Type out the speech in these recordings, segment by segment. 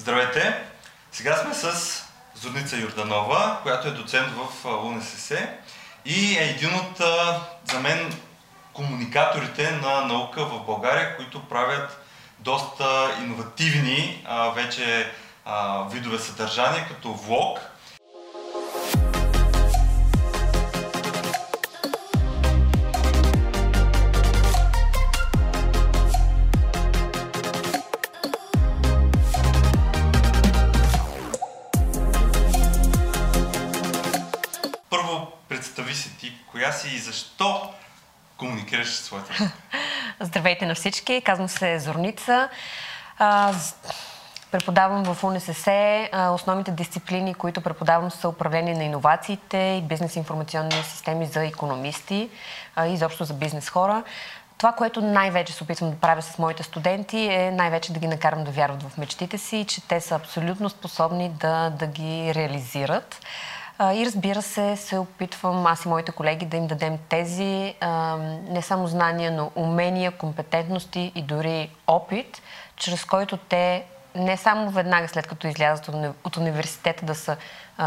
Здравейте! Сега сме с Зорница Йорданова, която е доцент в УНСС и е един от, за мен, комуникаторите на наука в България, които правят доста иновативни вече видове съдържание, като влог, си и защо комуникираш с своята? Здравейте на всички, казвам се Зорница. А, преподавам в УНСС. Основните дисциплини, които преподавам са управление на иновациите и бизнес информационни системи за економисти и изобщо за бизнес хора. Това, което най-вече се опитвам да правя с моите студенти е най-вече да ги накарам да вярват в мечтите си, че те са абсолютно способни да, да ги реализират. И разбира се, се опитвам аз и моите колеги да им дадем тези не само знания, но умения, компетентности и дори опит, чрез който те не само веднага след като излязат от университета да са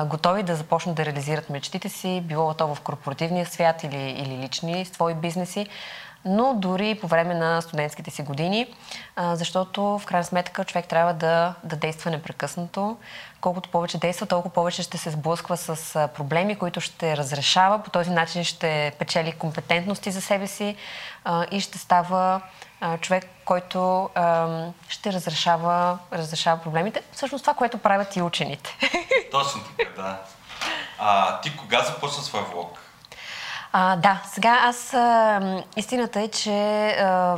готови да започнат да реализират мечтите си, било то в корпоративния свят или, или лични свои бизнеси, но дори по време на студентските си години, защото в крайна сметка човек трябва да, да действа непрекъснато. Колкото повече действа, толкова повече ще се сблъсква с проблеми, които ще разрешава. По този начин ще печели компетентности за себе си и ще става човек, който ще разрешава, разрешава проблемите. Всъщност това, което правят и учените. Точно така, да. А, ти кога започна своя влог? А, да, сега аз а, истината е, че а,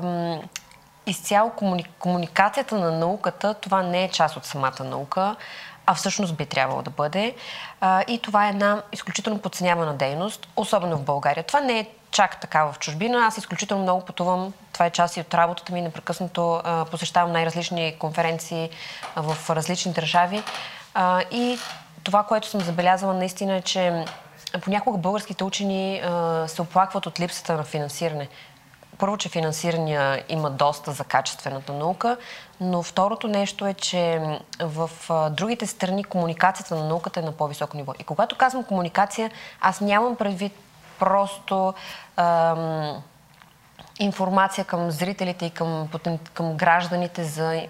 изцяло комуни, комуникацията на науката, това не е част от самата наука, а всъщност би трябвало да бъде. И това е една изключително подценявана дейност, особено в България. Това не е чак така в чужбина. Аз изключително много пътувам. Това е част и от работата ми. Непрекъснато посещавам най-различни конференции в различни държави. И това, което съм забелязала наистина е, че понякога българските учени се оплакват от липсата на финансиране. Първо, че финансирания има доста за качествената наука, но второто нещо е, че в другите страни комуникацията на науката е на по-високо ниво. И когато казвам комуникация, аз нямам предвид просто ам, информация към зрителите и към, към гражданите за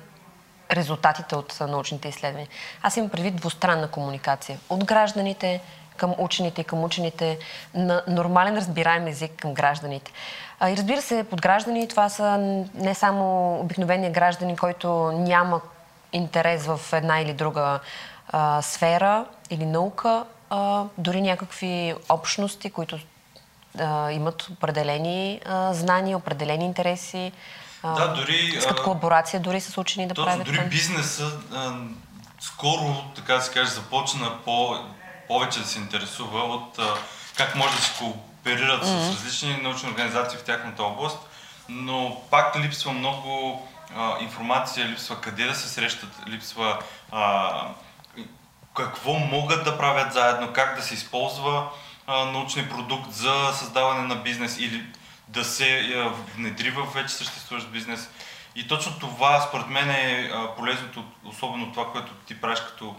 резултатите от научните изследвания. Аз имам предвид двустранна комуникация. От гражданите, към учените и към учените на нормален разбираем език към гражданите. И разбира се, под граждани това са не само обикновения граждани, който няма интерес в една или друга а, сфера или наука, а, дори някакви общности, които а, имат определени а, знания, определени интереси. А, да, дори... Искат колаборация дори с учени да правят. Дори бизнеса а, скоро, така да се каже, започна по повече да се интересува от а, как може да се кооперират mm-hmm. с различни научни организации в тяхната област, но пак липсва много а, информация, липсва къде да се срещат, липсва а, какво могат да правят заедно, как да се използва а, научния продукт за създаване на бизнес или да се а, внедри в вече съществуващ бизнес. И точно това, според мен, е полезното, особено това, което ти правиш като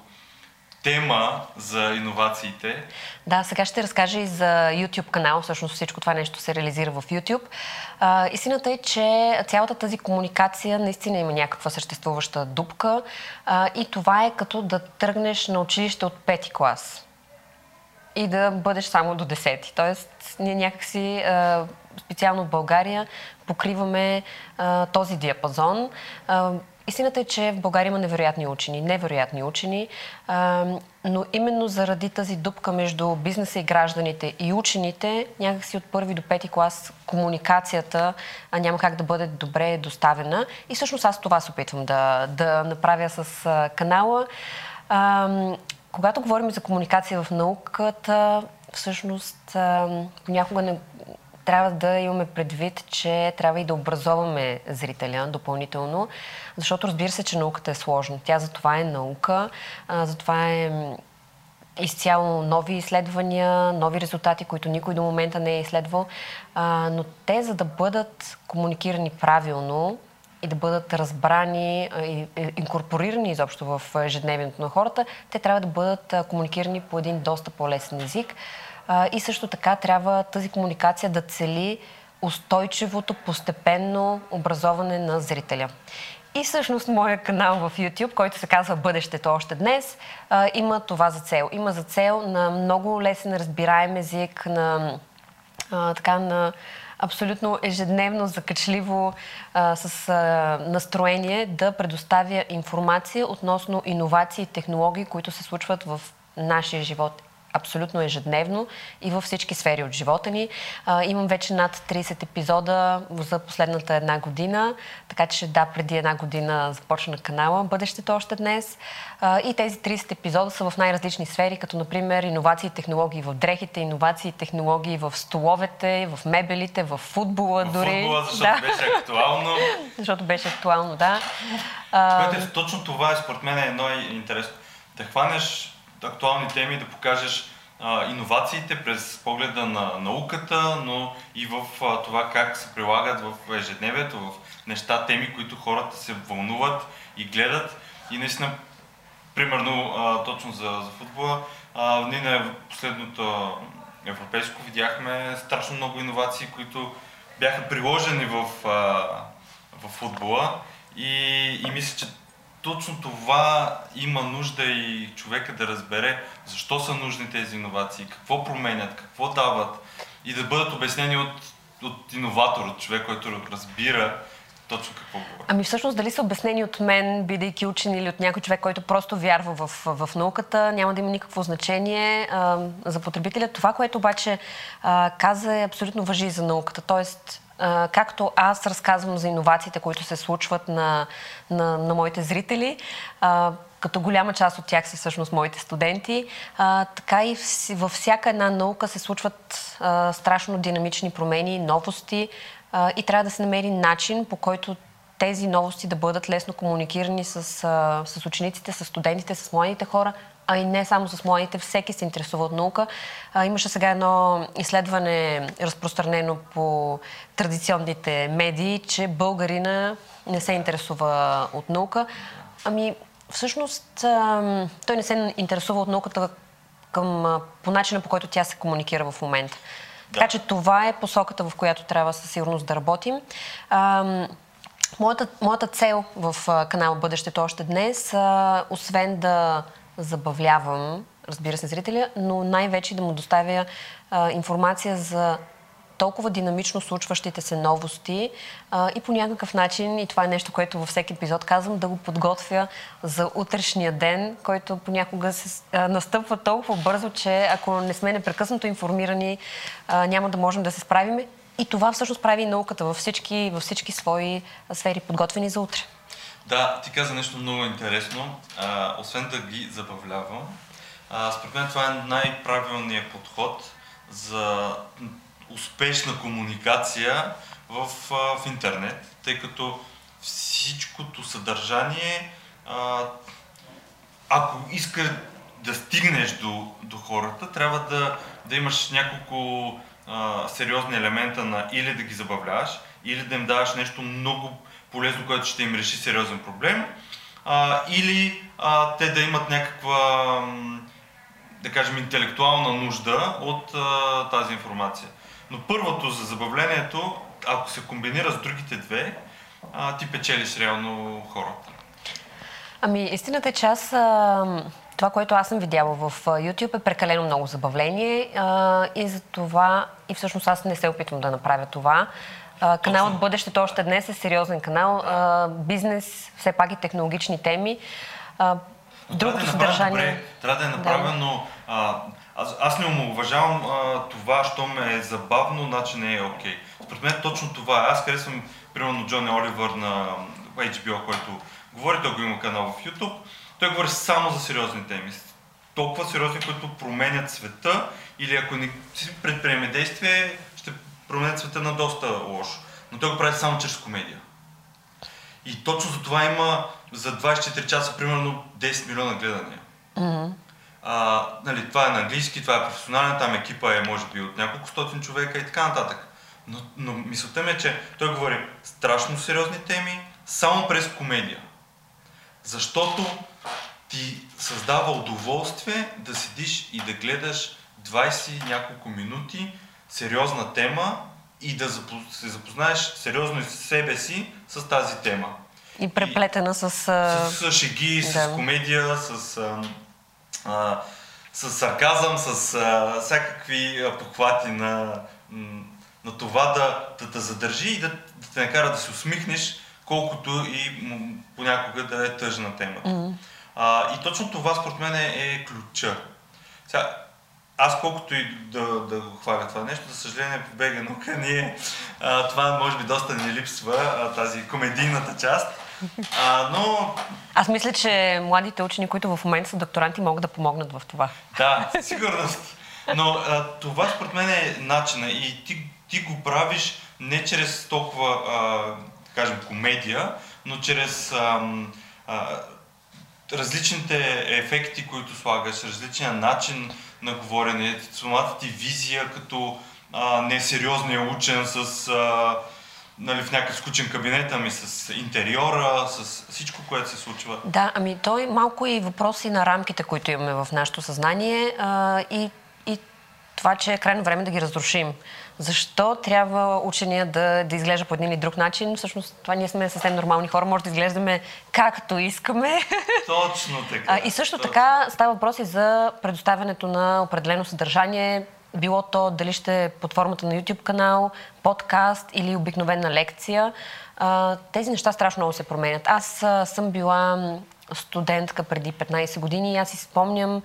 тема за иновациите. Да, сега ще разкажа и за YouTube канал. Всъщност всичко това нещо се реализира в YouTube. А, истината е, че цялата тази комуникация наистина има някаква съществуваща дупка а, и това е като да тръгнеш на училище от пети клас и да бъдеш само до десети. Тоест, ние някакси специално в България покриваме този диапазон. Истината е, че в България има невероятни учени, невероятни учени, а, но именно заради тази дупка между бизнеса и гражданите и учените, някакси от първи до пети клас комуникацията а, няма как да бъде добре доставена. И всъщност аз това се опитвам да, да направя с а, канала. А, когато говорим за комуникация в науката, всъщност а, понякога не, трябва да имаме предвид, че трябва и да образоваме зрителя допълнително, защото разбира се, че науката е сложна. Тя за това е наука, за това е изцяло нови изследвания, нови резултати, които никой до момента не е изследвал, но те за да бъдат комуникирани правилно и да бъдат разбрани и инкорпорирани изобщо в ежедневието на хората, те трябва да бъдат комуникирани по един доста по-лесен език. И също така трябва тази комуникация да цели устойчивото, постепенно образоване на зрителя. И всъщност моя канал в YouTube, който се казва Бъдещето още днес, има това за цел. Има за цел на много лесен разбираем език, на така на абсолютно ежедневно, закачливо, с настроение да предоставя информация относно иновации и технологии, които се случват в нашия живот абсолютно ежедневно и във всички сфери от живота ни. А, имам вече над 30 епизода за последната една година, така че да, преди една година започна канала Бъдещето още днес. А, и тези 30 епизода са в най-различни сфери, като например иновации и технологии в дрехите, иновации и технологии в столовете, в мебелите, в футбола в дори. Футбола, защото да. беше актуално. защото беше актуално, да. Което е, точно това е според мен е едно интересно. Да хванеш актуални теми, да покажеш а, иновациите през погледа на науката, но и в а, това как се прилагат в ежедневието, в неща, теми, които хората се вълнуват и гледат. И наистина, примерно, а, точно за, за футбола, а, ние на последното европейско видяхме страшно много иновации, които бяха приложени в, а, в футбола и, и мисля, че точно това има нужда и човека да разбере защо са нужни тези иновации, какво променят, какво дават и да бъдат обяснени от, от иноватор, от човек, който разбира точно какво говори. Ами всъщност дали са обяснени от мен, бидейки учен или от някой човек, който просто вярва в, в науката, няма да има никакво значение а, за потребителя. Това, което обаче а, каза е абсолютно въжи за науката. Тоест, както аз разказвам за иновациите, които се случват на, на, на моите зрители, а, като голяма част от тях са всъщност моите студенти, а, така и във всяка една наука се случват страшно динамични промени, новости и трябва да се намери начин, по който тези новости да бъдат лесно комуникирани с, с учениците, с студентите, с младите хора, а и не само с младите, всеки се интересува от наука. Имаше сега едно изследване, разпространено по традиционните медии, че българина не се интересува от наука. Ами, всъщност, той не се интересува от науката към, по начина, по който тя се комуникира в момента. Да. Така че това е посоката, в която трябва със сигурност да работим. А, моята, моята цел в канал Бъдещето още днес, а, освен да забавлявам, разбира се, зрителя, но най-вече да му доставя а, информация за толкова динамично случващите се новости а, и по някакъв начин, и това е нещо, което във всеки епизод казвам, да го подготвя за утрешния ден, който понякога се а, настъпва толкова бързо, че ако не сме непрекъснато информирани, а, няма да можем да се справиме. И това всъщност прави и науката във всички, във всички свои сфери, подготвени за утре. Да, ти каза нещо много интересно. А, освен да ги забавлявам, а, според мен това е най-правилният подход за успешна комуникация в, в интернет, тъй като всичкото съдържание, а, ако искаш да стигнеш до, до хората, трябва да, да имаш няколко а, сериозни елемента на или да ги забавляваш, или да им даваш нещо много полезно, което ще им реши сериозен проблем, а, или а, те да имат някаква, да кажем, интелектуална нужда от а, тази информация. Но първото за забавлението, ако се комбинира с другите две, а, ти печелиш реално хората. Ами, истината е, че аз а, това, което аз съм видяла в YouTube е прекалено много забавление а, и за това, и всъщност аз не се опитвам да направя това. А, каналът Бъдещето още днес е сериозен канал. А, бизнес, все пак и технологични теми. А, другото да е съдържание... Добре, трябва да е направено... Да. аз, аз не омалуважавам това, що ме е забавно, значи не е окей. Okay. Според мен точно това е. Аз харесвам, примерно, Джони Оливър на HBO, който говори, той го има канал в YouTube. Той говори само за сериозни теми. Толкова сериозни, които променят света или ако не си предприеме действие, променят света на доста лошо. Но той го прави само чрез комедия. И точно за това има за 24 часа примерно 10 милиона гледания. Mm-hmm. А, нали, това е на английски, това е професионален, там екипа е може би от няколко стотин човека и така нататък. Но, но мисълта ми е, че той говори страшно сериозни теми, само през комедия. Защото ти създава удоволствие да седиш и да гледаш 20 няколко минути сериозна тема и да се запознаеш сериозно с себе си с тази тема. И преплетена и, с... С, с шеги, да. с комедия, с, а, с сарказъм, с а, всякакви похвати на, на това да, да те задържи и да, да те накара да се усмихнеш, колкото и понякога да е тъжна тема. Mm-hmm. А, и точно това според мен е, е ключа. Сега, аз колкото и да, да го хваля това нещо, за съжаление по бега наука ние, а, това може би доста ни липсва, а, тази комедийната част. А, но... Аз мисля, че младите учени, които в момента са докторанти, могат да помогнат в това. Да, сигурност. Но а, това според мен е начина и ти, ти го правиш не чрез толкова, а, кажем, комедия, но чрез а, а, различните ефекти, които слагаш, различния начин на говорене, самата ти визия като а, несериозния учен с а, нали, в някакъв скучен кабинет, ами с интериора, с всичко, което се случва. Да, ами той малко и въпроси на рамките, които имаме в нашето съзнание а, и, и това, че е крайно време да ги разрушим. Защо трябва учения да, да изглежда по един или друг начин? Всъщност, това ние сме съвсем нормални хора, може да изглеждаме както искаме. Точно така. и също точно. така става въпрос и за предоставянето на определено съдържание, било то дали ще е под формата на YouTube канал, подкаст или обикновена лекция. тези неща страшно много се променят. Аз съм била студентка преди 15 години и аз си спомням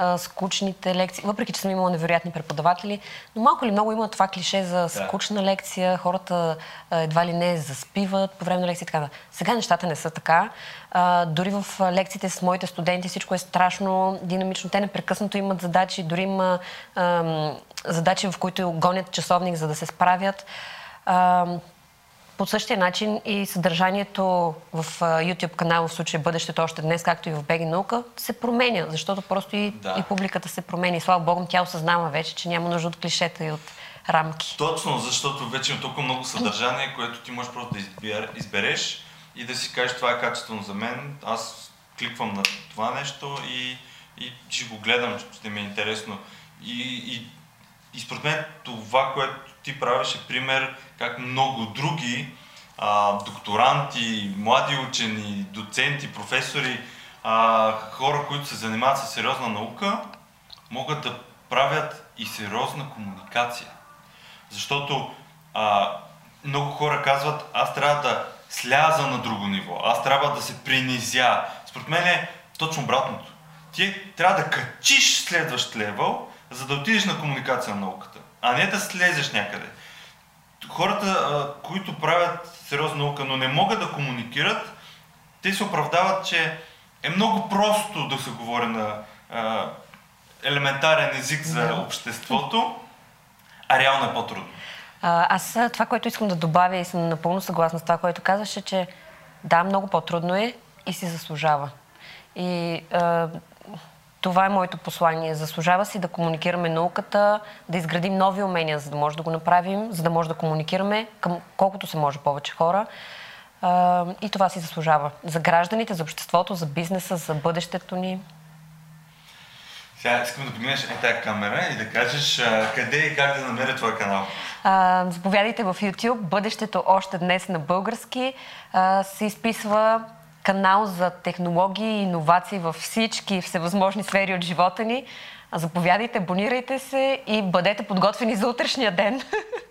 а, скучните лекции, въпреки че съм имала невероятни преподаватели, но малко ли много има това клише за скучна лекция, хората а, едва ли не заспиват по време на лекция и така. Сега нещата не са така. А, дори в лекциите с моите студенти всичко е страшно динамично. Те непрекъснато имат задачи, дори има задачи, в които гонят часовник, за да се справят. По същия начин и съдържанието в YouTube канала, в случая Бъдещето още днес, както и в Беги наука, се променя, защото просто и, да. и публиката се промени. И слава Богу, тя осъзнава вече, че няма нужда от клишета и от рамки. Точно, защото вече има толкова много съдържание, което ти можеш просто да избереш и да си кажеш това е качествено за мен. Аз кликвам на това нещо и, и ще го гледам, ще ми е интересно. И, и, и според мен това, което ти правиш е пример как много други а, докторанти, млади учени, доценти, професори, а, хора, които се занимават с сериозна наука, могат да правят и сериозна комуникация. Защото а, много хора казват, аз трябва да сляза на друго ниво, аз трябва да се принизя. Според мен е точно обратното. Ти трябва да качиш следващ левел, за да отидеш на комуникация на науката, а не да слезеш някъде хората, които правят сериозна наука, но не могат да комуникират, те се оправдават, че е много просто да се говори на а, елементарен език за обществото, а реално е по-трудно. А, аз това, което искам да добавя и съм напълно съгласна с това, което казваш, е, че да, много по-трудно е и си заслужава. И а, това е моето послание. Заслужава си да комуникираме науката, да изградим нови умения, за да може да го направим, за да може да комуникираме към колкото се може повече хора. И това си заслужава. За гражданите, за обществото, за бизнеса, за бъдещето ни. Сега искам да погледнеш е тази камера и да кажеш къде и как да намеря твой канал. А, заповядайте в YouTube. Бъдещето още днес на български а, се изписва канал за технологии и иновации във всички всевъзможни сфери от живота ни. Заповядайте, абонирайте се и бъдете подготвени за утрешния ден.